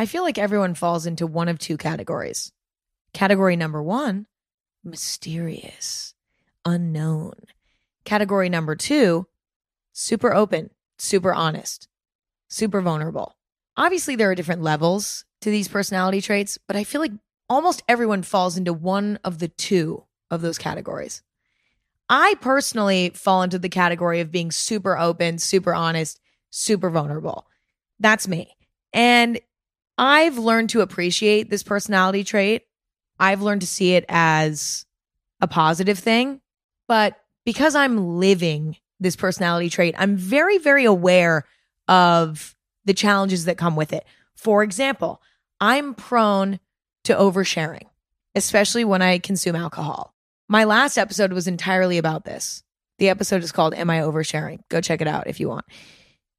I feel like everyone falls into one of two categories. Category number one, mysterious, unknown. Category number two, super open, super honest, super vulnerable. Obviously, there are different levels to these personality traits, but I feel like almost everyone falls into one of the two of those categories. I personally fall into the category of being super open, super honest, super vulnerable. That's me. And I've learned to appreciate this personality trait. I've learned to see it as a positive thing. But because I'm living this personality trait, I'm very, very aware of the challenges that come with it. For example, I'm prone to oversharing, especially when I consume alcohol. My last episode was entirely about this. The episode is called Am I Oversharing? Go check it out if you want.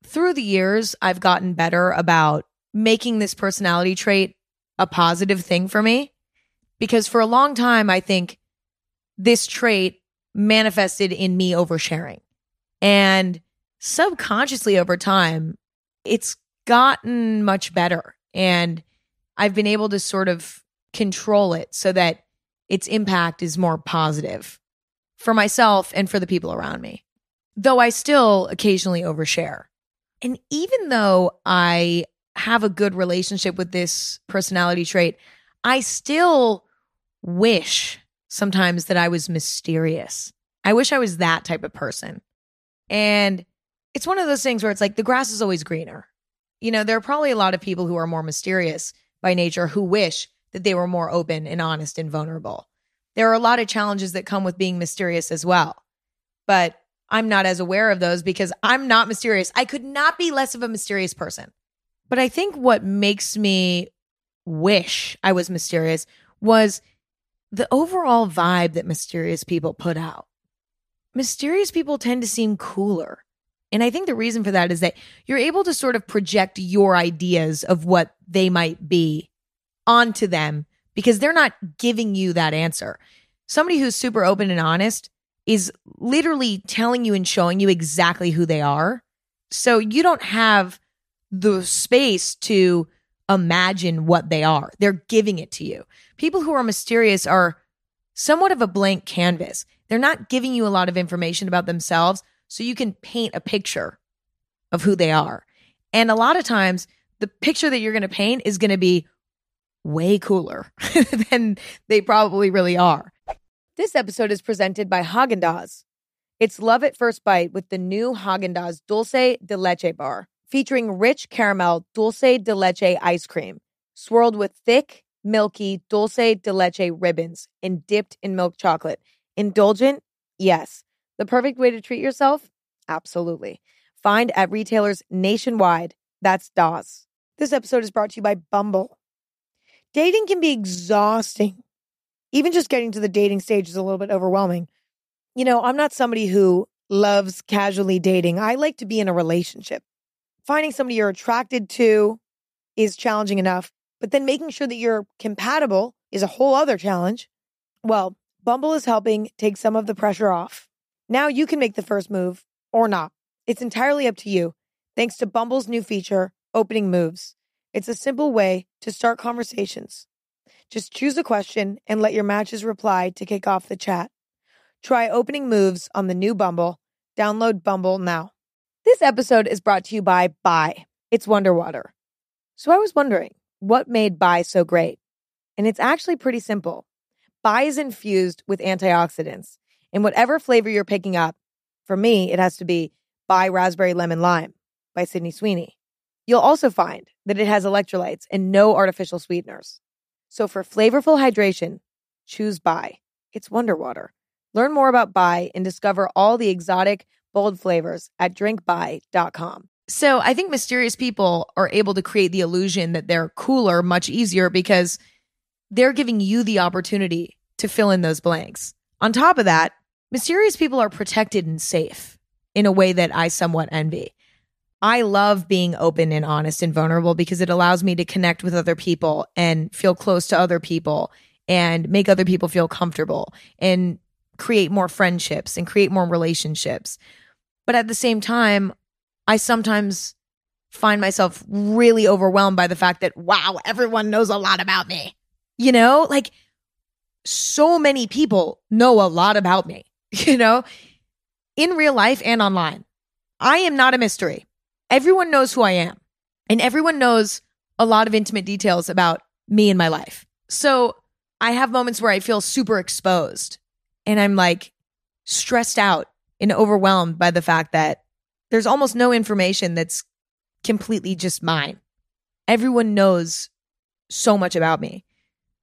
Through the years, I've gotten better about making this personality trait a positive thing for me because for a long time, I think this trait manifested in me oversharing. And subconsciously over time, it's gotten much better. And I've been able to sort of control it so that its impact is more positive for myself and for the people around me. Though I still occasionally overshare. And even though I have a good relationship with this personality trait, I still wish sometimes that I was mysterious. I wish I was that type of person. And it's one of those things where it's like the grass is always greener. You know, there are probably a lot of people who are more mysterious by nature who wish that they were more open and honest and vulnerable. There are a lot of challenges that come with being mysterious as well. But I'm not as aware of those because I'm not mysterious. I could not be less of a mysterious person. But I think what makes me wish I was mysterious was the overall vibe that mysterious people put out. Mysterious people tend to seem cooler. And I think the reason for that is that you're able to sort of project your ideas of what they might be onto them because they're not giving you that answer. Somebody who's super open and honest is literally telling you and showing you exactly who they are. So you don't have the space to imagine what they are. They're giving it to you. People who are mysterious are somewhat of a blank canvas. They're not giving you a lot of information about themselves so you can paint a picture of who they are. And a lot of times, the picture that you're going to paint is going to be way cooler than they probably really are. This episode is presented by Haagen-Dazs. It's love at first bite with the new Haagen-Dazs Dulce de Leche bar featuring rich caramel dulce de leche ice cream, swirled with thick, milky dulce de leche ribbons and dipped in milk chocolate. Indulgent? Yes. The perfect way to treat yourself? Absolutely. Find at retailers nationwide. That's DAWS. This episode is brought to you by Bumble. Dating can be exhausting. Even just getting to the dating stage is a little bit overwhelming. You know, I'm not somebody who loves casually dating. I like to be in a relationship finding somebody you're attracted to is challenging enough, but then making sure that you're compatible is a whole other challenge. Well, Bumble is helping take some of the pressure off. Now you can make the first move or not. It's entirely up to you, thanks to Bumble's new feature, Opening Moves. It's a simple way to start conversations. Just choose a question and let your matches reply to kick off the chat. Try Opening Moves on the new Bumble. Download Bumble now. This episode is brought to you by Bai. It's Wonder Water. So I was wondering, what made Bai so great? And it's actually pretty simple. Bai is infused with antioxidants. In whatever flavor you're picking up, for me, it has to be Bai Raspberry Lemon Lime by Sydney Sweeney. You'll also find that it has electrolytes and no artificial sweeteners. So for flavorful hydration, choose Bai. It's Wonder Water. Learn more about Bai and discover all the exotic bold flavors at drinkbai.com. So I think mysterious people are able to create the illusion that they're cooler much easier because they're giving you the opportunity to fill in those blanks. On top of that, mysterious people are protected and safe in a way that I somewhat envy. I love being open and honest and vulnerable because it allows me to connect with other people and feel close to other people and make other people feel comfortable and create more friendships and create more relationships. But at the same time, I sometimes find myself really overwhelmed by the fact that, wow, everyone knows a lot about me. You know, like so many people know a lot about me, you know, in real life and online. I am not a mystery. Everyone knows who I am, and everyone knows a lot of intimate details about me and my life. So I have moments where I feel super exposed and I'm like stressed out and overwhelmed by the fact that there's almost no information that's completely just mine. Everyone knows so much about me.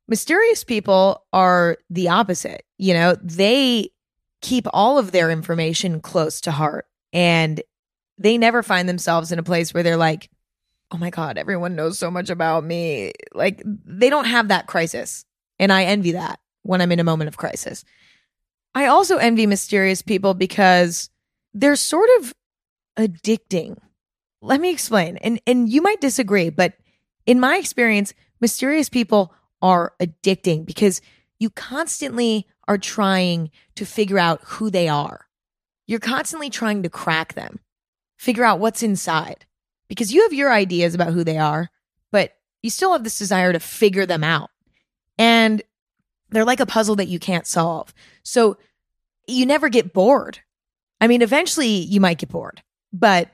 Mysterious people are the opposite. You know, they keep all of their information close to heart and they never find themselves in a place where they're like, oh my God, everyone knows so much about me. Like they don't have that crisis. And I envy that when I'm in a moment of crisis. I also envy mysterious people because they're sort of addicting. Let me explain. And and you might disagree, but in my experience, mysterious people are addicting because you constantly are trying to figure out who they are. You're constantly trying to crack them, figure out what's inside because you have your ideas about who they are, but you still have this desire to figure them out. And they're like a puzzle that you can't solve. So you never get bored. I mean, eventually you might get bored, but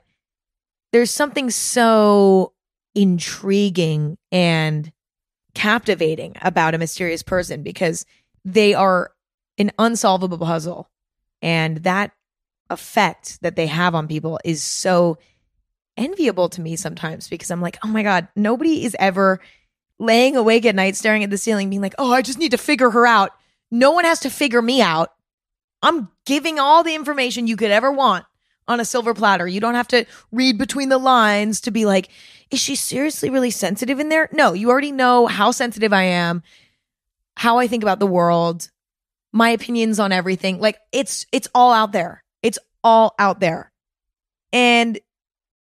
there's something so intriguing and captivating about a mysterious person because they are an unsolvable puzzle. And that effect that they have on people is so enviable to me sometimes because I'm like, oh my God, nobody is ever laying awake at night staring at the ceiling, being like, oh, I just need to figure her out. No one has to figure me out. I'm giving all the information you could ever want on a silver platter. You don't have to read between the lines to be like, is she seriously really sensitive in there? No, you already know how sensitive I am, how I think about the world, my opinions on everything. Like it's it's all out there. It's all out there. And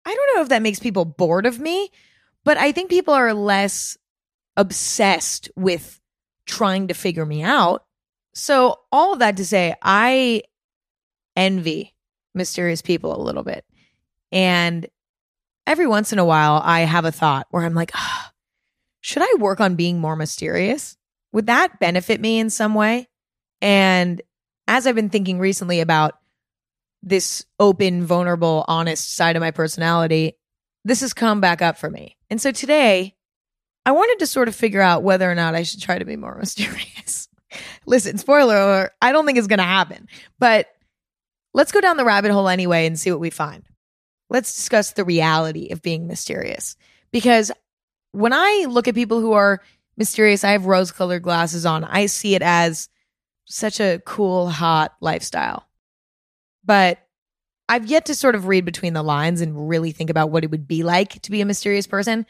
I don't know if that makes people bored of me, but I think people are less obsessed with trying to figure me out. So, all of that to say, I envy mysterious people a little bit. And every once in a while, I have a thought where I'm like, oh, should I work on being more mysterious? Would that benefit me in some way? And as I've been thinking recently about this open, vulnerable, honest side of my personality, this has come back up for me. And so today, I wanted to sort of figure out whether or not I should try to be more mysterious. Listen, spoiler alert, I don't think it's going to happen, but let's go down the rabbit hole anyway and see what we find. Let's discuss the reality of being mysterious. Because when I look at people who are mysterious, I have rose colored glasses on. I see it as such a cool, hot lifestyle. But I've yet to sort of read between the lines and really think about what it would be like to be a mysterious person.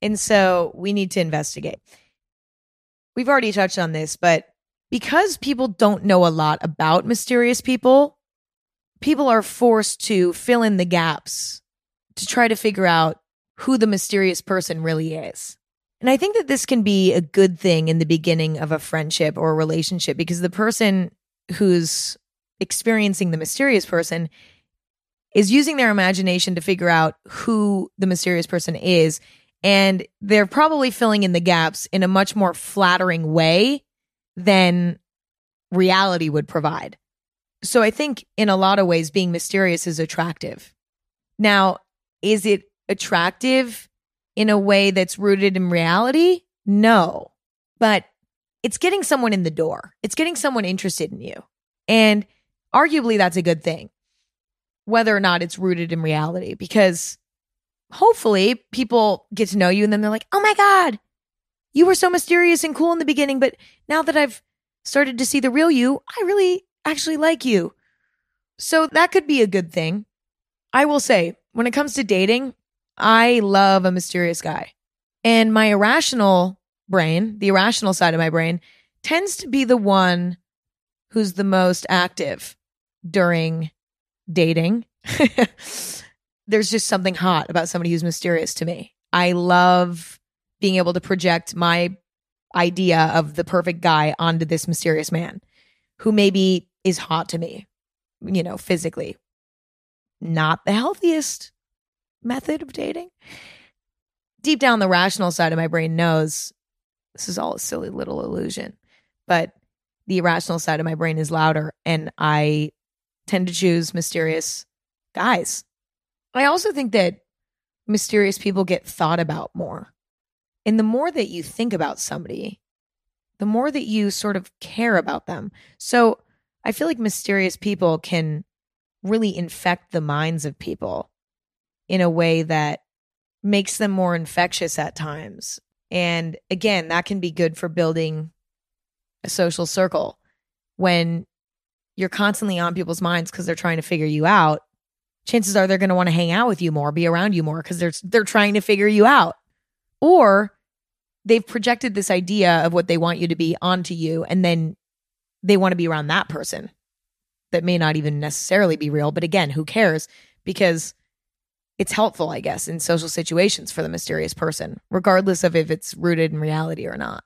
And so we need to investigate. We've already touched on this, but because people don't know a lot about mysterious people, people are forced to fill in the gaps to try to figure out who the mysterious person really is. And I think that this can be a good thing in the beginning of a friendship or a relationship because the person who's experiencing the mysterious person is using their imagination to figure out who the mysterious person is and they're probably filling in the gaps in a much more flattering way than reality would provide. So I think in a lot of ways, being mysterious is attractive. Now, is it attractive in a way that's rooted in reality? No, but it's getting someone in the door. It's getting someone interested in you. And arguably, that's a good thing, whether or not it's rooted in reality, because hopefully people get to know you and then they're like, oh my God, you were so mysterious and cool in the beginning, but now that I've started to see the real you, I really actually like you. So that could be a good thing. I will say, when it comes to dating, I love a mysterious guy. And my irrational brain, the irrational side of my brain, tends to be the one who's the most active during dating. there's just something hot about somebody who's mysterious to me. I love being able to project my idea of the perfect guy onto this mysterious man who maybe is hot to me, you know, physically. Not the healthiest, method of dating. Deep down, the rational side of my brain knows this is all a silly little illusion, but the irrational side of my brain is louder, and I tend to choose mysterious guys. I also think that mysterious people get thought about more. And the more that you think about somebody, the more that you sort of care about them. So I feel like mysterious people can really infect the minds of people in a way that makes them more infectious at times. And again, that can be good for building a social circle when you're constantly on people's minds because they're trying to figure you out. Chances are they're going to want to hang out with you more, be around you more because they're they're trying to figure you out. Or they've projected this idea of what they want you to be onto you and then they want to be around that person that may not even necessarily be real. But again, who cares? Because it's helpful, I guess, in social situations for the mysterious person, regardless of if it's rooted in reality or not.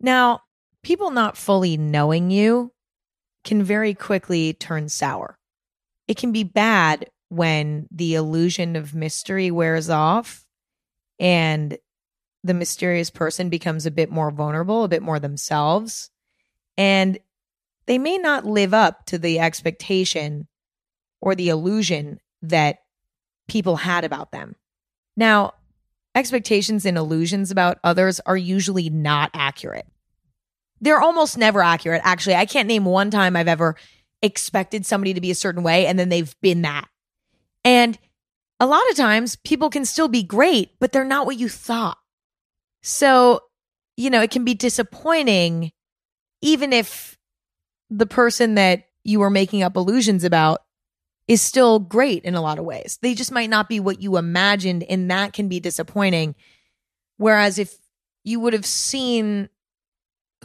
Now, people not fully knowing you can very quickly turn sour. It can be bad when the illusion of mystery wears off and the mysterious person becomes a bit more vulnerable, a bit more themselves. And they may not live up to the expectation or the illusion that people had about them. Now, expectations and illusions about others are usually not accurate. They're almost never accurate. Actually, I can't name one time I've ever expected somebody to be a certain way and then they've been that. And a lot of times people can still be great, but they're not what you thought. So, you know, it can be disappointing even if the person that you were making up illusions about is still great in a lot of ways. They just might not be what you imagined, and that can be disappointing. Whereas if you would have seen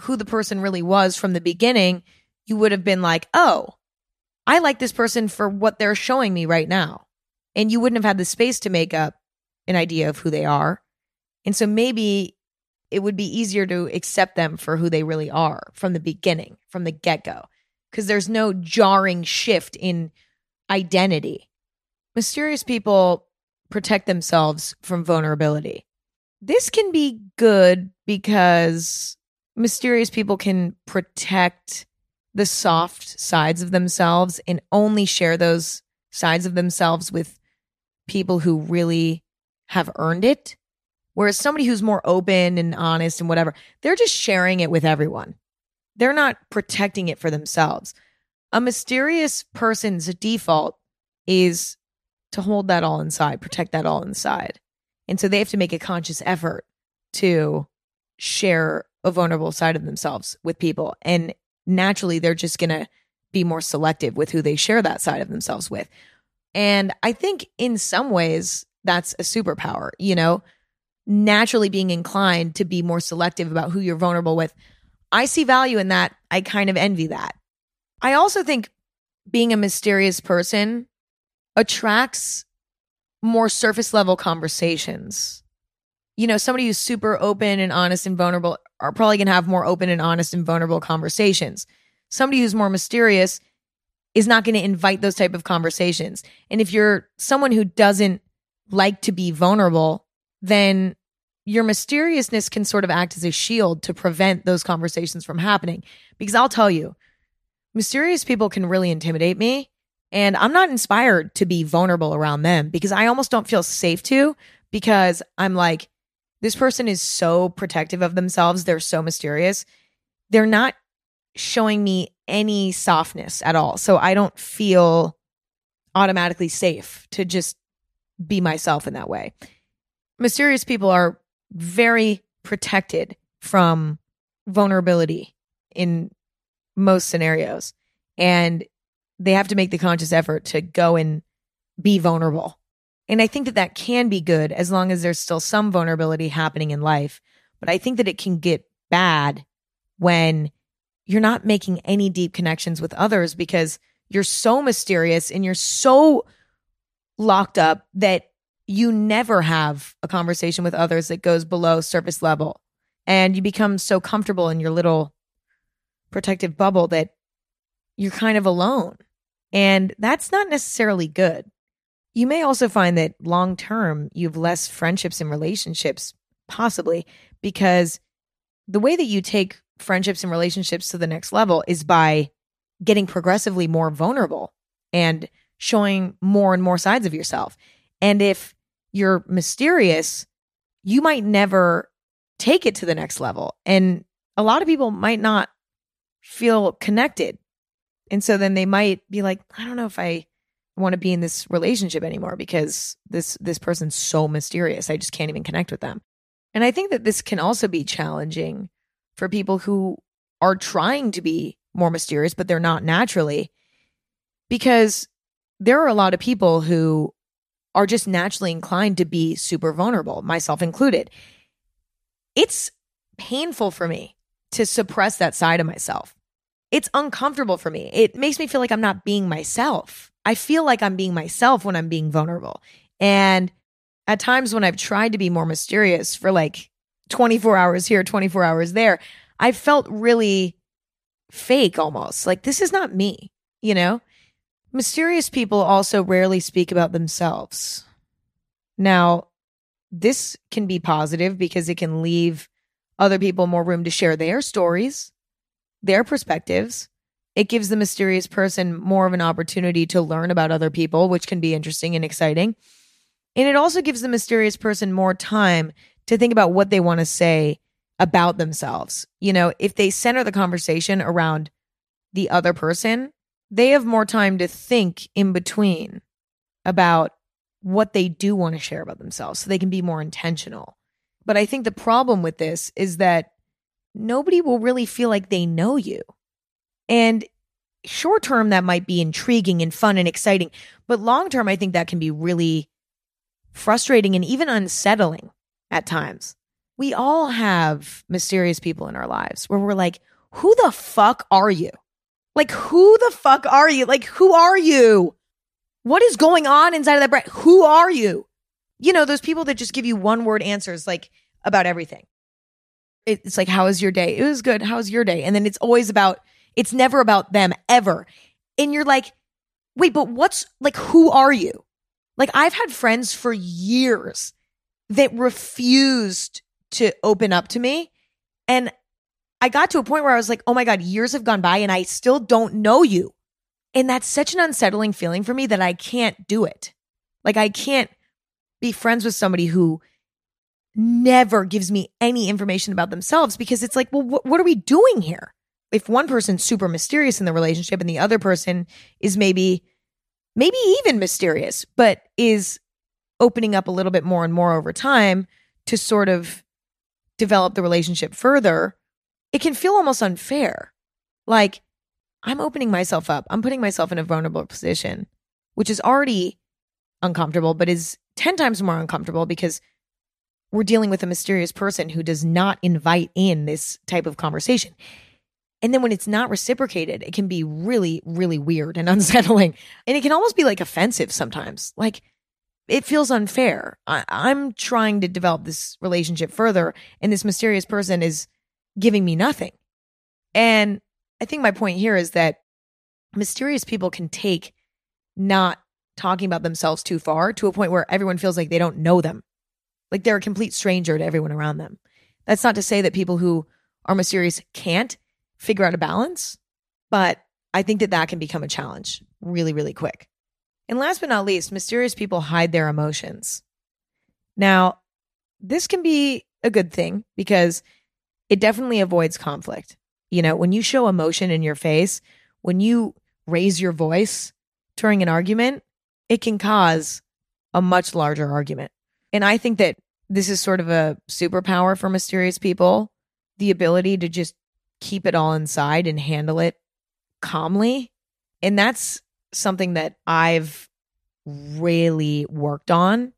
who the person really was from the beginning, you would have been like, oh, I like this person for what they're showing me right now. And you wouldn't have had the space to make up an idea of who they are. And so maybe it would be easier to accept them for who they really are from the beginning, from the get go, because there's no jarring shift in identity. Mysterious people protect themselves from vulnerability. This can be good because mysterious people can protect the soft sides of themselves and only share those sides of themselves with people who really have earned it Whereas somebody who's more open and honest and whatever, they're just sharing it with everyone. They're not protecting it for themselves. A mysterious person's default is to hold that all inside, protect that all inside. And so they have to make a conscious effort to share a vulnerable side of themselves with people. And naturally, they're just going to be more selective with who they share that side of themselves with. And I think in some ways, that's a superpower. You know, naturally being inclined to be more selective about who you're vulnerable with. I see value in that. I kind of envy that. I also think being a mysterious person attracts more surface level conversations. You know, somebody who's super open and honest and vulnerable are probably going to have more open and honest and vulnerable conversations. Somebody who's more mysterious is not going to invite those type of conversations. And if you're someone who doesn't like to be vulnerable, then your mysteriousness can sort of act as a shield to prevent those conversations from happening. Because I'll tell you, mysterious people can really intimidate me. And I'm not inspired to be vulnerable around them because I almost don't feel safe to because I'm like, this person is so protective of themselves. They're so mysterious. They're not showing me any softness at all. So I don't feel automatically safe to just be myself in that way. Mysterious people are very protected from vulnerability in most scenarios. And they have to make the conscious effort to go and be vulnerable. And I think that that can be good as long as there's still some vulnerability happening in life. But I think that it can get bad when you're not making any deep connections with others because you're so mysterious and you're so locked up that you never have a conversation with others that goes below surface level. And you become so comfortable in your little protective bubble that you're kind of alone. And that's not necessarily good. You may also find that long term, you have less friendships and relationships, possibly because the way that you take friendships and relationships to the next level is by getting progressively more vulnerable and showing more and more sides of yourself. And if you're mysterious, you might never take it to the next level. And a lot of people might not feel connected. And so then they might be like, I don't know if I want to be in this relationship anymore because this this person's so mysterious. I just can't even connect with them. And I think that this can also be challenging for people who are trying to be more mysterious but they're not naturally because there are a lot of people who are just naturally inclined to be super vulnerable, myself included. It's painful for me to suppress that side of myself. It's uncomfortable for me. It makes me feel like I'm not being myself. I feel like I'm being myself when I'm being vulnerable. And at times when I've tried to be more mysterious for like 24 hours here, 24 hours there, I felt really fake almost. Like, this is not me, you know? Mysterious people also rarely speak about themselves. Now, this can be positive because it can leave other people more room to share their stories, their perspectives. It gives the mysterious person more of an opportunity to learn about other people, which can be interesting and exciting. And it also gives the mysterious person more time to think about what they want to say about themselves. You know, if they center the conversation around the other person, they have more time to think in between about what they do want to share about themselves so they can be more intentional. But I think the problem with this is that nobody will really feel like they know you. And short term, that might be intriguing and fun and exciting. But long term, I think that can be really frustrating and even unsettling at times. We all have mysterious people in our lives where we're like, who the fuck are you? Like, who the fuck are you? Like, who are you? What is going on inside of that brain? Who are you? You know, those people that just give you one word answers, like about everything. It's like, how was your day? It was good. How was your day? And then it's always about, it's never about them ever. And you're like, wait, but what's like, who are you? Like, I've had friends for years that refused to open up to me. And I got to a point where I was like, oh my God, years have gone by and I still don't know you. And that's such an unsettling feeling for me that I can't do it. Like, I can't be friends with somebody who never gives me any information about themselves because it's like, well, wh- what are we doing here? If one person's super mysterious in the relationship and the other person is maybe, maybe even mysterious, but is opening up a little bit more and more over time to sort of develop the relationship further, it can feel almost unfair. Like, I'm opening myself up. I'm putting myself in a vulnerable position, which is already uncomfortable, but is 10 times more uncomfortable because we're dealing with a mysterious person who does not invite in this type of conversation. And then when it's not reciprocated, it can be really, really weird and unsettling. And it can almost be like offensive sometimes. Like, it feels unfair. I, I'm trying to develop this relationship further, and this mysterious person is giving me nothing. And I think my point here is that mysterious people can take not talking about themselves too far to a point where everyone feels like they don't know them. Like they're a complete stranger to everyone around them. That's not to say that people who are mysterious can't figure out a balance, but I think that that can become a challenge really, really quick. And last but not least, mysterious people hide their emotions. Now, this can be a good thing because it definitely avoids conflict. You know, when you show emotion in your face, when you raise your voice during an argument, it can cause a much larger argument. And I think that this is sort of a superpower for mysterious people the ability to just keep it all inside and handle it calmly. And that's something that I've really worked on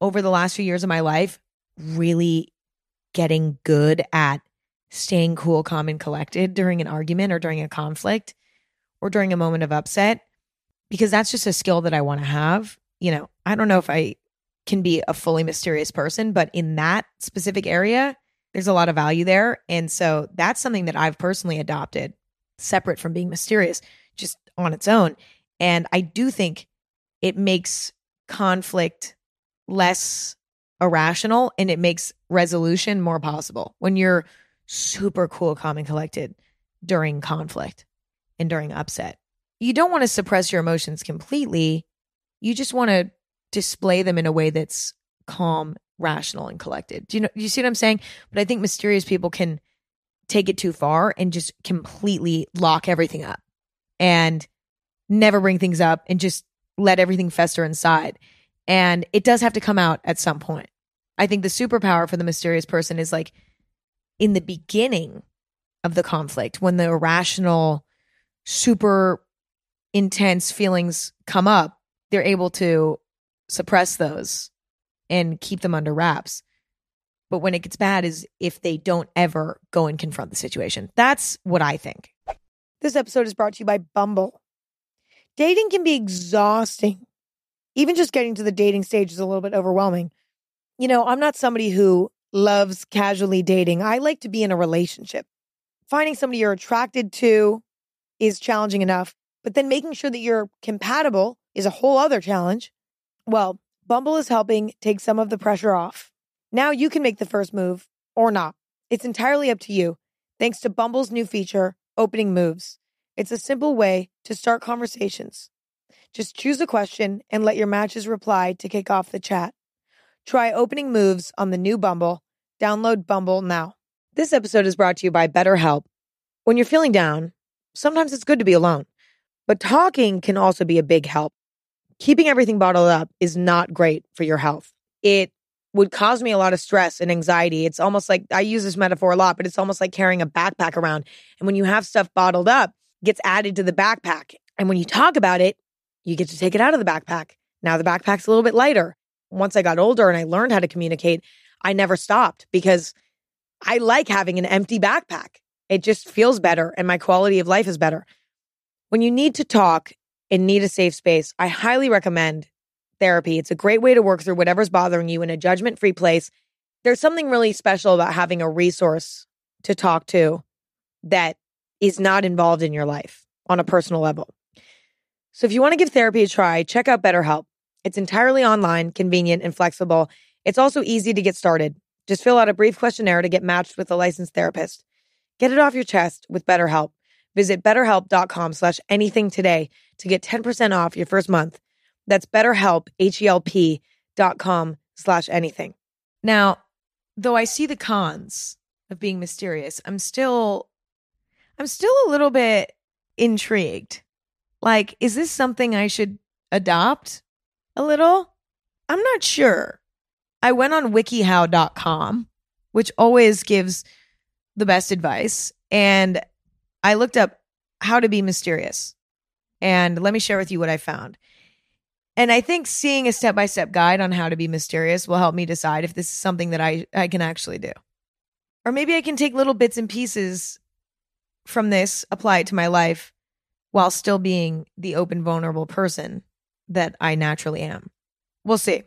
over the last few years of my life, really getting good at staying cool, calm, and collected during an argument or during a conflict or during a moment of upset, because that's just a skill that I want to have. You know, I don't know if I can be a fully mysterious person, but in that specific area, there's a lot of value there. And so that's something that I've personally adopted separate from being mysterious, just on its own. And I do think it makes conflict less irrational and it makes resolution more possible when you're super cool, calm, and collected during conflict and during upset. You don't want to suppress your emotions completely. You just want to display them in a way that's calm, rational, and collected. Do you know? You see what I'm saying? But I think mysterious people can take it too far and just completely lock everything up and never bring things up and just let everything fester inside. And it does have to come out at some point. I think the superpower for the mysterious person is like in the beginning of the conflict when the irrational, super intense feelings come up, they're able to suppress those and keep them under wraps. But when it gets bad is if they don't ever go and confront the situation. That's what I think. This episode is brought to you by Bumble. Dating can be exhausting. Even just getting to the dating stage is a little bit overwhelming. You know, I'm not somebody who loves casually dating. I like to be in a relationship. Finding somebody you're attracted to is challenging enough, but then making sure that you're compatible is a whole other challenge. Well, Bumble is helping take some of the pressure off. Now you can make the first move or not. It's entirely up to you, thanks to Bumble's new feature, Opening Moves. It's a simple way to start conversations. Just choose a question and let your matches reply to kick off the chat. Try opening moves on the new Bumble. Download Bumble now. This episode is brought to you by BetterHelp. When you're feeling down, sometimes it's good to be alone, but talking can also be a big help. Keeping everything bottled up is not great for your health. It would cause me a lot of stress and anxiety. It's almost like I use this metaphor a lot, but it's almost like carrying a backpack around. And when you have stuff bottled up, gets added to the backpack. And when you talk about it, you get to take it out of the backpack. Now the backpack's a little bit lighter once I got older and I learned how to communicate, I never stopped because I like having an empty backpack. It just feels better and my quality of life is better. When you need to talk and need a safe space, I highly recommend therapy. It's a great way to work through whatever's bothering you in a judgment free place. There's something really special about having a resource to talk to that is not involved in your life on a personal level. So if you want to give therapy a try, check out BetterHelp. It's entirely online, convenient, and flexible. It's also easy to get started. Just fill out a brief questionnaire to get matched with a licensed therapist. Get it off your chest with BetterHelp. Visit betterhelp.com slash anything today to get 10% off your first month. That's betterhelp, H-E-L-P dot com slash anything. Now, though I see the cons of being mysterious, I'm still, I'm still a little bit intrigued. Like, is this something I should adopt? a little? I'm not sure. I went on wikihow.com, which always gives the best advice, and I looked up how to be mysterious. And let me share with you what I found. And I think seeing a step by step guide on how to be mysterious will help me decide if this is something that I, I can actually do. Or maybe I can take little bits and pieces from this, apply it to my life while still being the open, vulnerable person that I naturally am. We'll see.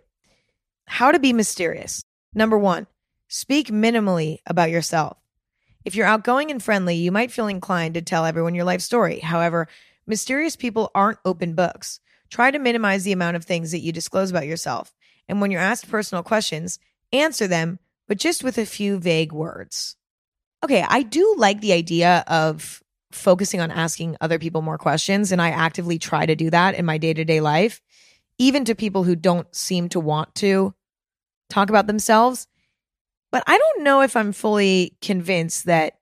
How to be mysterious. Number one, speak minimally about yourself. If you're outgoing and friendly, you might feel inclined to tell everyone your life story. However, mysterious people aren't open books. Try to minimize the amount of things that you disclose about yourself. And when you're asked personal questions, answer them, but just with a few vague words. Okay, I do like the idea of focusing on asking other people more questions. And I actively try to do that in my day to day life, even to people who don't seem to want to talk about themselves. But I don't know if I'm fully convinced that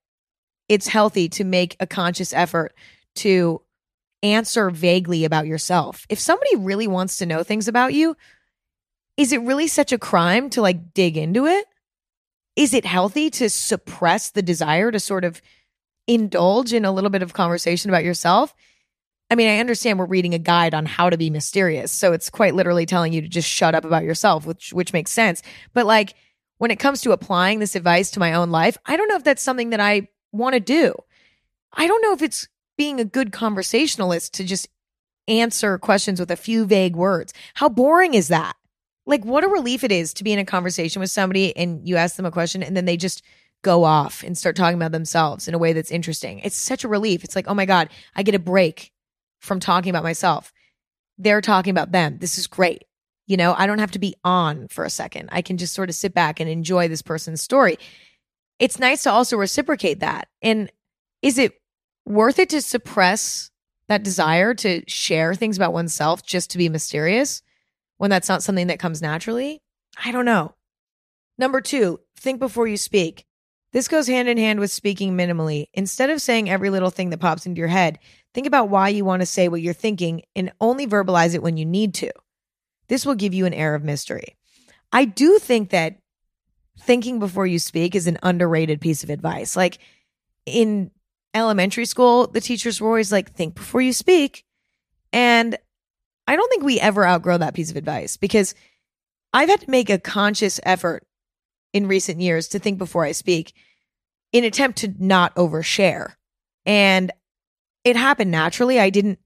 it's healthy to make a conscious effort to answer vaguely about yourself. If somebody really wants to know things about you, is it really such a crime to like dig into it? Is it healthy to suppress the desire to sort of indulge in a little bit of conversation about yourself. I mean, I understand we're reading a guide on how to be mysterious, so it's quite literally telling you to just shut up about yourself, which which makes sense. But like when it comes to applying this advice to my own life, I don't know if that's something that I want to do. I don't know if it's being a good conversationalist to just answer questions with a few vague words. How boring is that? Like what a relief it is to be in a conversation with somebody and you ask them a question and then they just go off and start talking about themselves in a way that's interesting. It's such a relief. It's like, oh my God, I get a break from talking about myself. They're talking about them. This is great. You know, I don't have to be on for a second. I can just sort of sit back and enjoy this person's story. It's nice to also reciprocate that. And is it worth it to suppress that desire to share things about oneself just to be mysterious when that's not something that comes naturally? I don't know. Number two, think before you speak. This goes hand in hand with speaking minimally. Instead of saying every little thing that pops into your head, think about why you want to say what you're thinking and only verbalize it when you need to. This will give you an air of mystery. I do think that thinking before you speak is an underrated piece of advice. Like in elementary school, the teachers were always like, think before you speak. And I don't think we ever outgrow that piece of advice because I've had to make a conscious effort in recent years to think before I speak in attempt to not overshare. And it happened naturally. I didn't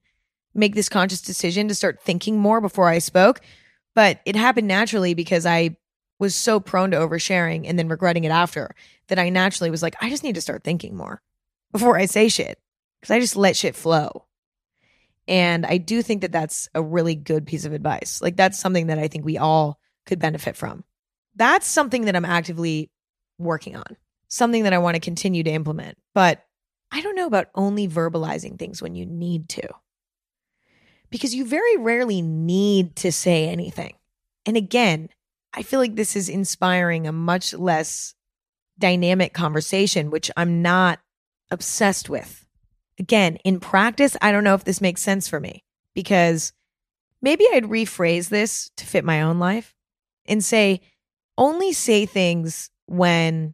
make this conscious decision to start thinking more before I spoke, but it happened naturally because I was so prone to oversharing and then regretting it after that I naturally was like, I just need to start thinking more before I say shit because I just let shit flow. And I do think that that's a really good piece of advice. Like, that's something that I think we all could benefit from. That's something that I'm actively working on, something that I want to continue to implement. But I don't know about only verbalizing things when you need to, because you very rarely need to say anything. And again, I feel like this is inspiring a much less dynamic conversation, which I'm not obsessed with. Again, in practice, I don't know if this makes sense for me because maybe I'd rephrase this to fit my own life and say, only say things when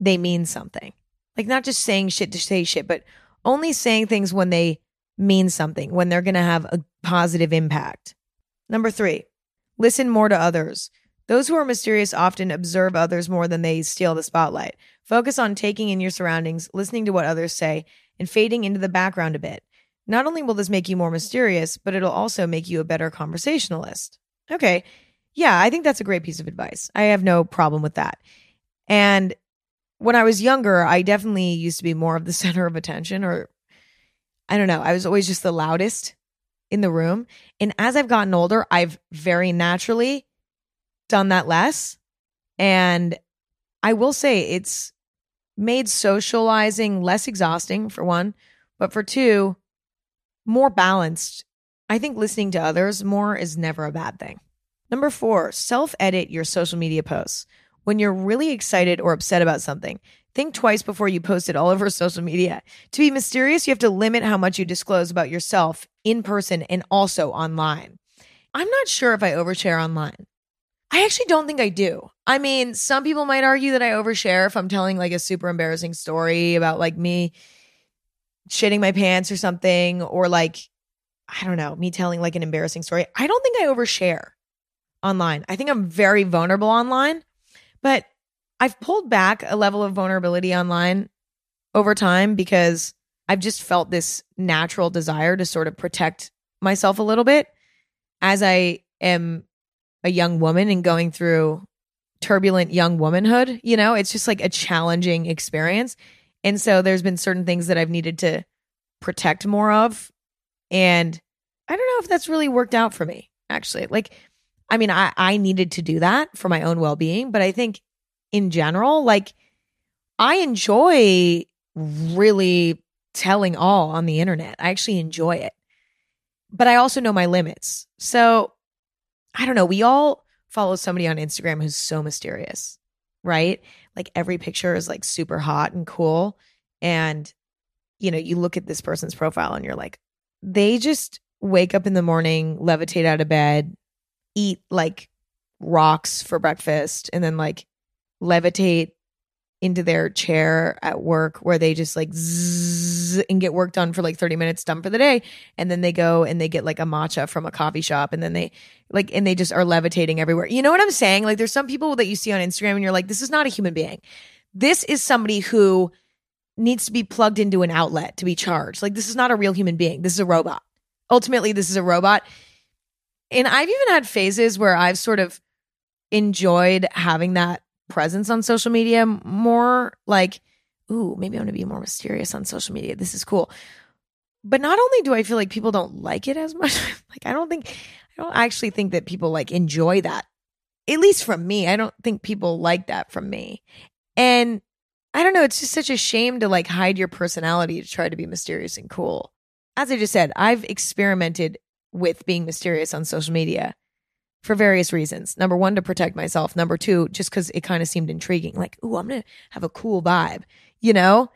they mean something. Like, not just saying shit to say shit, but only saying things when they mean something, when they're going to have a positive impact. Number three, listen more to others. Those who are mysterious often observe others more than they steal the spotlight. Focus on taking in your surroundings, listening to what others say, and fading into the background a bit. Not only will this make you more mysterious, but it'll also make you a better conversationalist. Okay. Yeah, I think that's a great piece of advice. I have no problem with that. And when I was younger, I definitely used to be more of the center of attention, or I don't know, I was always just the loudest in the room. And as I've gotten older, I've very naturally done that less. And I will say it's made socializing less exhausting, for one, but for two, more balanced. I think listening to others more is never a bad thing. Number four, self edit your social media posts. When you're really excited or upset about something, think twice before you post it all over social media. To be mysterious, you have to limit how much you disclose about yourself in person and also online. I'm not sure if I overshare online. I actually don't think I do. I mean, some people might argue that I overshare if I'm telling like a super embarrassing story about like me shitting my pants or something, or like, I don't know, me telling like an embarrassing story. I don't think I overshare online. I think I'm very vulnerable online, but I've pulled back a level of vulnerability online over time because I've just felt this natural desire to sort of protect myself a little bit as I am a young woman and going through turbulent young womanhood. You know, it's just like a challenging experience. And so there's been certain things that I've needed to protect more of. And I don't know if that's really worked out for me, actually. Like, I mean, I, I needed to do that for my own well being, but I think in general, like, I enjoy really telling all on the internet. I actually enjoy it. But I also know my limits. So I don't know. We all follow somebody on Instagram who's so mysterious, right? Like every picture is like super hot and cool. And, you know, you look at this person's profile and you're like, they just wake up in the morning, levitate out of bed, eat like rocks for breakfast, and then like levitate into their chair at work where they just like zzz and get work done for like 30 minutes done for the day. And then they go and they get like a matcha from a coffee shop. And then they like and they just are levitating everywhere. You know what i'm saying? Like there's some people that you see on instagram and you're like this is not a human being. This is somebody who needs to be plugged into an outlet to be charged. Like this is not a real human being. This is a robot. Ultimately this is a robot. And i've even had phases where i've sort of enjoyed having that presence on social media more like, ooh, maybe I'm going to be more mysterious on social media. This is cool. But not only do I feel like people don't like it as much, like I don't think I don't actually think that people like enjoy that. At least from me, I don't think people like that from me. And I don't know, it's just such a shame to like hide your personality to try to be mysterious and cool. As I just said, I've experimented with being mysterious on social media for various reasons. Number one, to protect myself. Number two, just because it kind of seemed intriguing. Like, ooh, I'm going to have a cool vibe, you know?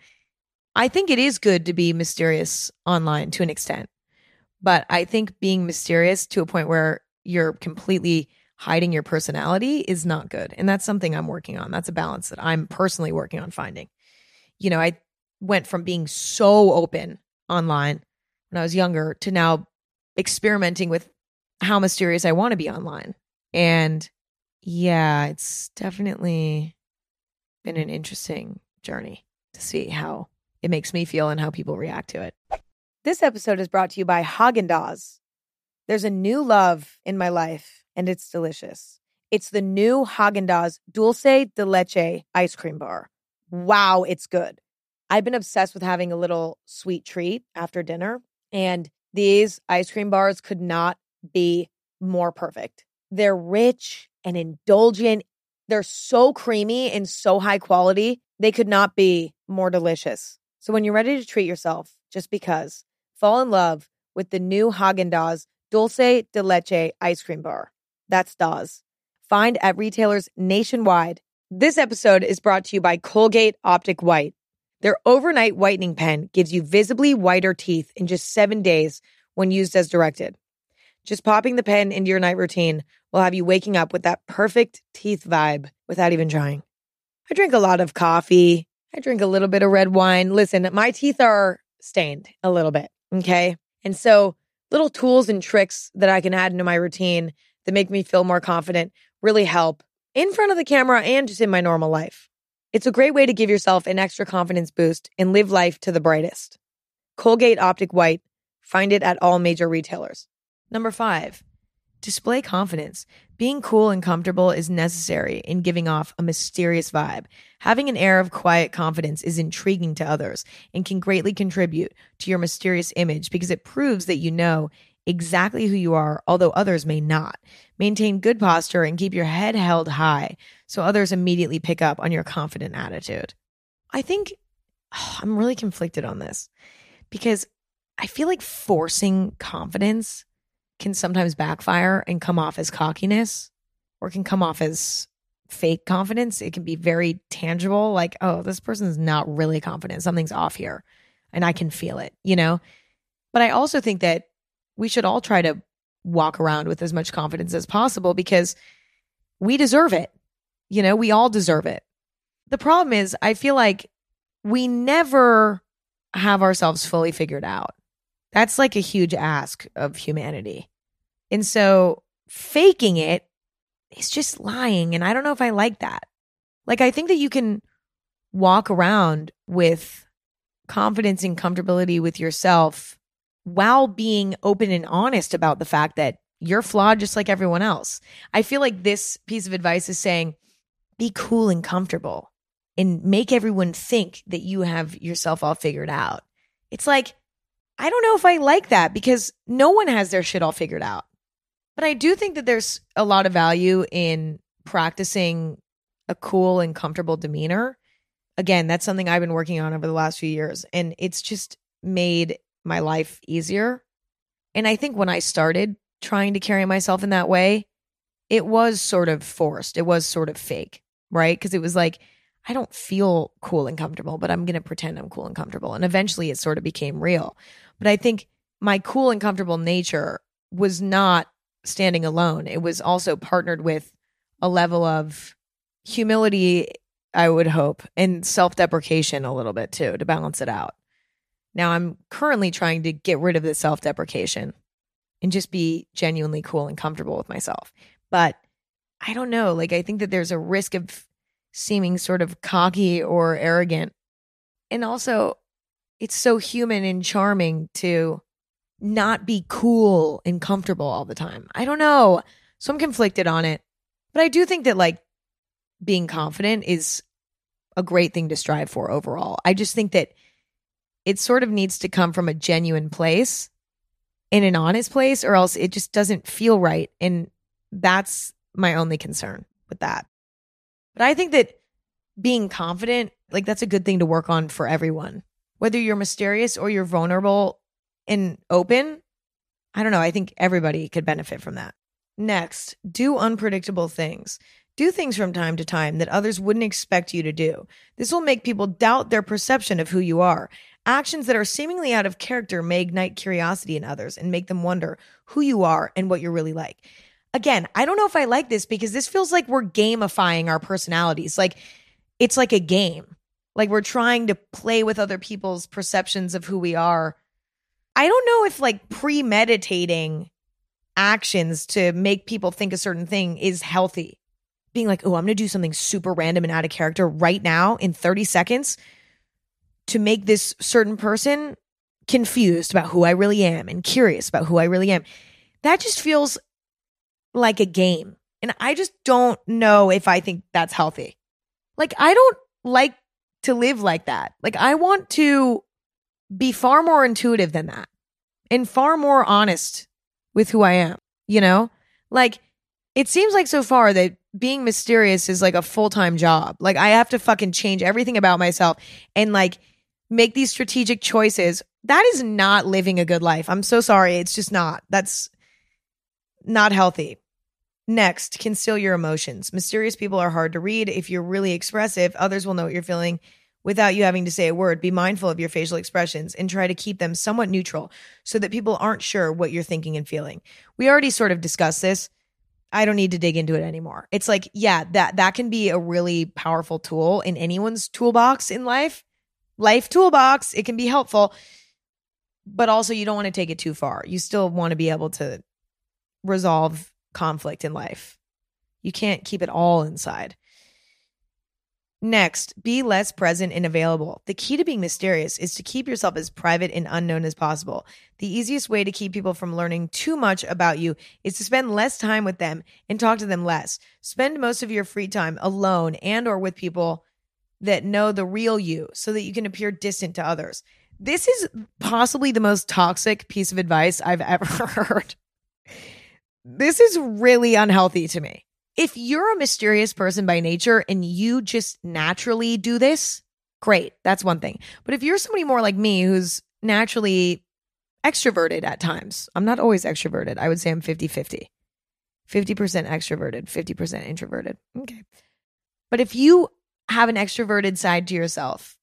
I think it is good to be mysterious online to an extent. But I think being mysterious to a point where you're completely hiding your personality is not good. And that's something I'm working on. That's a balance that I'm personally working on finding. You know, I went from being so open online when I was younger to now experimenting with how mysterious I want to be online. And yeah, it's definitely been an interesting journey to see how it makes me feel and how people react to it. This episode is brought to you by Haagen Dazs. There's a new love in my life, and it's delicious. It's the new Haagen Dazs Dulce de Leche ice cream bar. Wow, it's good. I've been obsessed with having a little sweet treat after dinner, and these ice cream bars could not be more perfect. They're rich and indulgent. They're so creamy and so high quality. They could not be more delicious. So when you're ready to treat yourself, just because, fall in love with the new Haagen Dazs Dulce de Leche ice cream bar. That's Dazs. Find at retailers nationwide. This episode is brought to you by Colgate Optic White. Their overnight whitening pen gives you visibly whiter teeth in just seven days when used as directed. Just popping the pen into your night routine will have you waking up with that perfect teeth vibe without even trying. I drink a lot of coffee. I drink a little bit of red wine. Listen, my teeth are stained a little bit. Okay. And so little tools and tricks that I can add into my routine that make me feel more confident really help in front of the camera and just in my normal life. It's a great way to give yourself an extra confidence boost and live life to the brightest. Colgate Optic White. Find it at all major retailers. Number five, display confidence. Being cool and comfortable is necessary in giving off a mysterious vibe. Having an air of quiet confidence is intriguing to others and can greatly contribute to your mysterious image because it proves that you know exactly who you are, although others may not. Maintain good posture and keep your head held high so others immediately pick up on your confident attitude. I think oh, I'm really conflicted on this because I feel like forcing confidence can sometimes backfire and come off as cockiness or can come off as fake confidence. It can be very tangible, like, oh, this person's not really confident. Something's off here. And I can feel it, you know? But I also think that we should all try to walk around with as much confidence as possible because we deserve it. You know, we all deserve it. The problem is, I feel like we never have ourselves fully figured out. That's like a huge ask of humanity. And so faking it is just lying. And I don't know if I like that. Like, I think that you can walk around with confidence and comfortability with yourself while being open and honest about the fact that you're flawed just like everyone else. I feel like this piece of advice is saying be cool and comfortable and make everyone think that you have yourself all figured out. It's like, I don't know if I like that because no one has their shit all figured out. But I do think that there's a lot of value in practicing a cool and comfortable demeanor. Again, that's something I've been working on over the last few years, and it's just made my life easier. And I think when I started trying to carry myself in that way, it was sort of forced. It was sort of fake, right? Because it was like, I don't feel cool and comfortable, but I'm going to pretend I'm cool and comfortable. And eventually it sort of became real. But I think my cool and comfortable nature was not standing alone. It was also partnered with a level of humility, I would hope, and self deprecation a little bit too to balance it out. Now I'm currently trying to get rid of the self deprecation and just be genuinely cool and comfortable with myself. But I don't know. Like, I think that there's a risk of seeming sort of cocky or arrogant. And also, it's so human and charming to not be cool and comfortable all the time. I don't know. So I'm conflicted on it. But I do think that like being confident is a great thing to strive for overall. I just think that it sort of needs to come from a genuine place in an honest place or else it just doesn't feel right and that's my only concern with that but i think that being confident like that's a good thing to work on for everyone whether you're mysterious or you're vulnerable and open i don't know i think everybody could benefit from that next do unpredictable things do things from time to time that others wouldn't expect you to do. This will make people doubt their perception of who you are. Actions that are seemingly out of character may ignite curiosity in others and make them wonder who you are and what you're really like. Again, I don't know if I like this because this feels like we're gamifying our personalities. Like it's like a game. Like we're trying to play with other people's perceptions of who we are. I don't know if like premeditating actions to make people think a certain thing is healthy being like, oh, I'm going to do something super random and out of character right now in 30 seconds to make this certain person confused about who I really am and curious about who I really am. That just feels like a game. And I just don't know if I think that's healthy. Like, I don't like to live like that. Like, I want to be far more intuitive than that and far more honest with who I am, you know? Like, it seems like so far that being mysterious is like a full time job. Like I have to fucking change everything about myself and like make these strategic choices. That is not living a good life. I'm so sorry. It's just not. That's not healthy. Next, conceal your emotions. Mysterious people are hard to read. If you're really expressive, others will know what you're feeling without you having to say a word. Be mindful of your facial expressions and try to keep them somewhat neutral so that people aren't sure what you're thinking and feeling. We already sort of discussed this I don't need to dig into it anymore. It's like, yeah, that that can be a really powerful tool in anyone's toolbox in life. Life toolbox, it can be helpful. But also you don't want to take it too far. You still want to be able to resolve conflict in life. You can't keep it all inside. Next, be less present and available. The key to being mysterious is to keep yourself as private and unknown as possible. The easiest way to keep people from learning too much about you is to spend less time with them and talk to them less. Spend most of your free time alone and or with people that know the real you so that you can appear distant to others. This is possibly the most toxic piece of advice I've ever heard. This is really unhealthy to me if you're a mysterious person by nature and you just naturally do this, great. That's one thing. But if you're somebody more like me who's naturally extroverted at times, I'm not always extroverted. I would say I'm 50 50. 50% extroverted, 50% introverted. Okay. But if you have an extroverted side to yourself,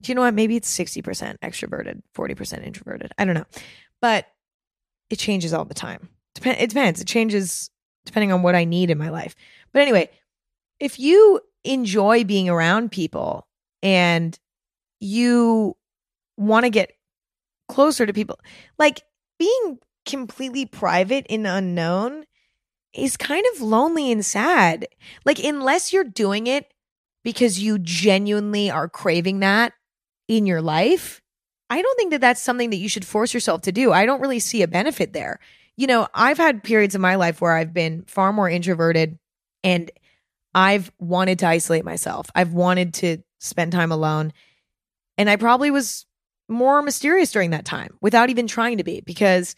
do you know what? Maybe it's 60% extroverted, 40% introverted. I don't know. But it changes all the time. Dep- it depends. It changes depending on what I need in my life. But anyway, if you enjoy being around people and you want to get closer to people, like being completely private and unknown is kind of lonely and sad. Like, unless you're doing it because you genuinely are craving that in your life, I don't think that that's something that you should force yourself to do. I don't really see a benefit there you know, I've had periods in my life where I've been far more introverted and I've wanted to isolate myself. I've wanted to spend time alone. And I probably was more mysterious during that time without even trying to be because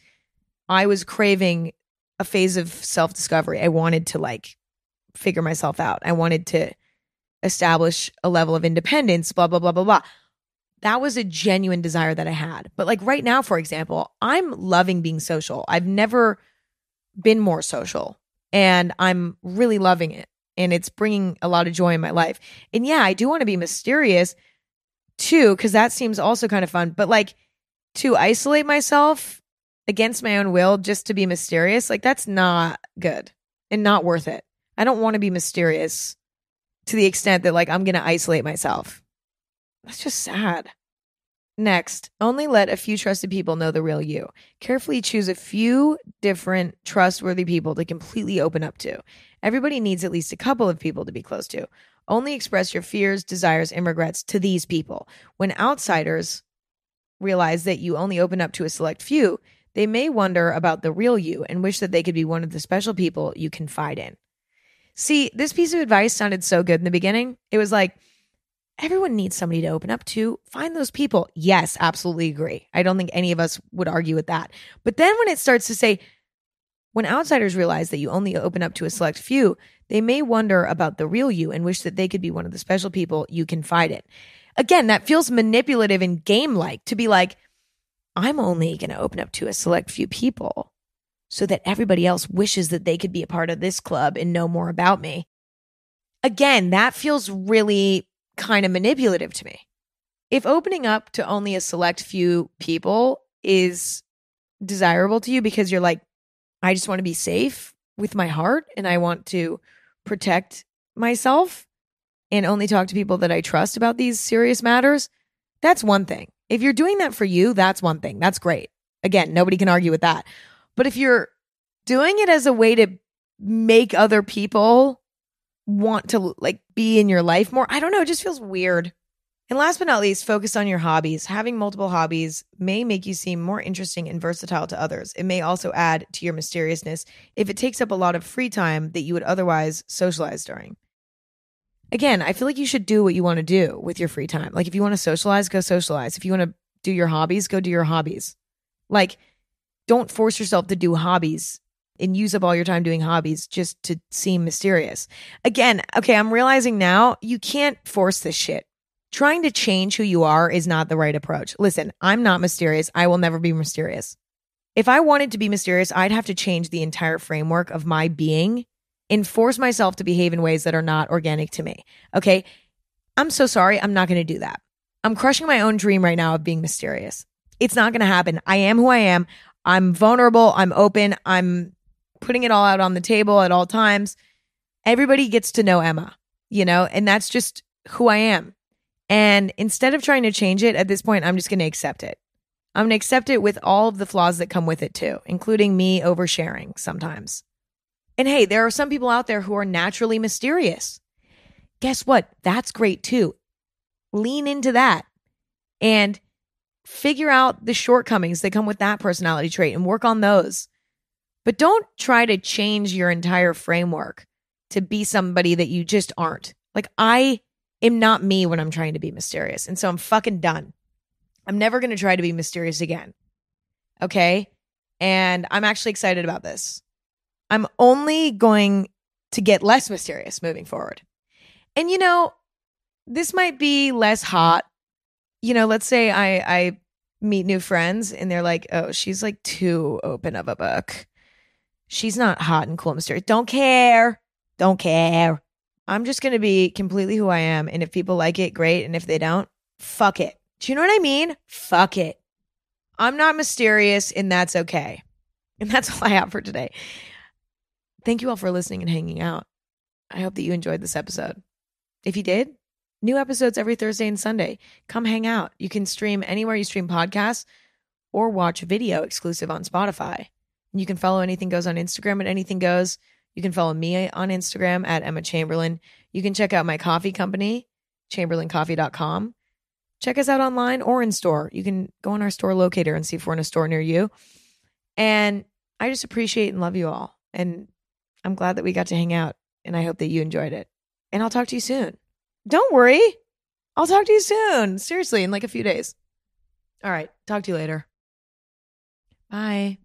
I was craving a phase of self discovery. I wanted to like figure myself out. I wanted to establish a level of independence, blah, blah, blah, blah, blah that was a genuine desire that I had. But like right now, for example, I'm loving being social. I've never been more social and I'm really loving it. And it's bringing a lot of joy in my life. And yeah, I do want to be mysterious too, because that seems also kind of fun. But like to isolate myself against my own will just to be mysterious, like that's not good and not worth it. I don't want to be mysterious to the extent that like I'm going to isolate myself. That's just sad. Next, only let a few trusted people know the real you. Carefully choose a few different trustworthy people to completely open up to. Everybody needs at least a couple of people to be close to. Only express your fears, desires, and regrets to these people. When outsiders realize that you only open up to a select few, they may wonder about the real you and wish that they could be one of the special people you confide in. See, this piece of advice sounded so good in the beginning. It was like, everyone needs somebody to open up to. Find those people. Yes, absolutely agree. I don't think any of us would argue with that. But then when it starts to say, when outsiders realize that you only open up to a select few, they may wonder about the real you and wish that they could be one of the special people you confide in. Again, that feels manipulative and game like to be like, I'm only going to open up to a select few people so that everybody else wishes that they could be a part of this club and know more about me. Again, that feels really kind of manipulative to me. If opening up to only a select few people is desirable to you because you're like, I just want to be safe with my heart and I want to protect myself and only talk to people that I trust about these serious matters, that's one thing. If you're doing that for you, that's one thing. That's great. Again, nobody can argue with that. But if you're doing it as a way to make other people want to like be in your life more, I don't know, it just feels weird. And last but not least, focus on your hobbies. Having multiple hobbies may make you seem more interesting and versatile to others. It may also add to your mysteriousness if it takes up a lot of free time that you would otherwise socialize during. Again, I feel like you should do what you want to do with your free time. Like if you want to socialize, go socialize. If you want to do your hobbies, go do your hobbies. Like don't force yourself to do hobbies and use up all your time doing hobbies just to seem mysterious. Again, okay, I'm realizing now you can't force this shit trying to change who you are is not the right approach. Listen, I'm not mysterious. I will never be mysterious. If I wanted to be mysterious, I'd have to change the entire framework of my being and force myself to behave in ways that are not organic to me. Okay. I'm so sorry. I'm not going to do that. I'm crushing my own dream right now of being mysterious. It's not going to happen. I am who I am. I'm vulnerable. I'm open. I'm putting it all out on the table at all times. Everybody gets to know Emma, you know, and that's just who I am. And instead of trying to change it at this point, I'm just going to accept it. I'm going to accept it with all of the flaws that come with it too, including me oversharing sometimes. And hey, there are some people out there who are naturally mysterious. Guess what? That's great too. Lean into that and figure out the shortcomings that come with that personality trait and work on those. But don't try to change your entire framework to be somebody that you just aren't. Like, I am not me when I'm trying to be mysterious. And so I'm fucking done. I'm never going to try to be mysterious again. Okay. And I'm actually excited about this. I'm only going to get less mysterious moving forward. And you know, this might be less hot. You know, let's say I I meet new friends and they're like, "Oh, she's like too open of a book. She's not hot and cool mysterious. Don't care. Don't care. I'm just going to be completely who I am. And if people like it, great. And if they don't, fuck it. Do you know what I mean? Fuck it. I'm not mysterious, and that's okay. And that's all I have for today. Thank you all for listening and hanging out. I hope that you enjoyed this episode. If you did, new episodes every Thursday and Sunday. Come hang out. You can stream anywhere you stream podcasts or watch video exclusive on Spotify. You can follow Anything Goes on Instagram at Anything Goes. You can follow me on Instagram at Emma Chamberlain. You can check out my coffee company, chamberlaincoffee.com. Check us out online or in store. You can go on our store locator and see if we're in a store near you. And I just appreciate and love you all. And I'm glad that we got to hang out. And I hope that you enjoyed it. And I'll talk to you soon. Don't worry. I'll talk to you soon. Seriously, in like a few days. All right. Talk to you later. Bye.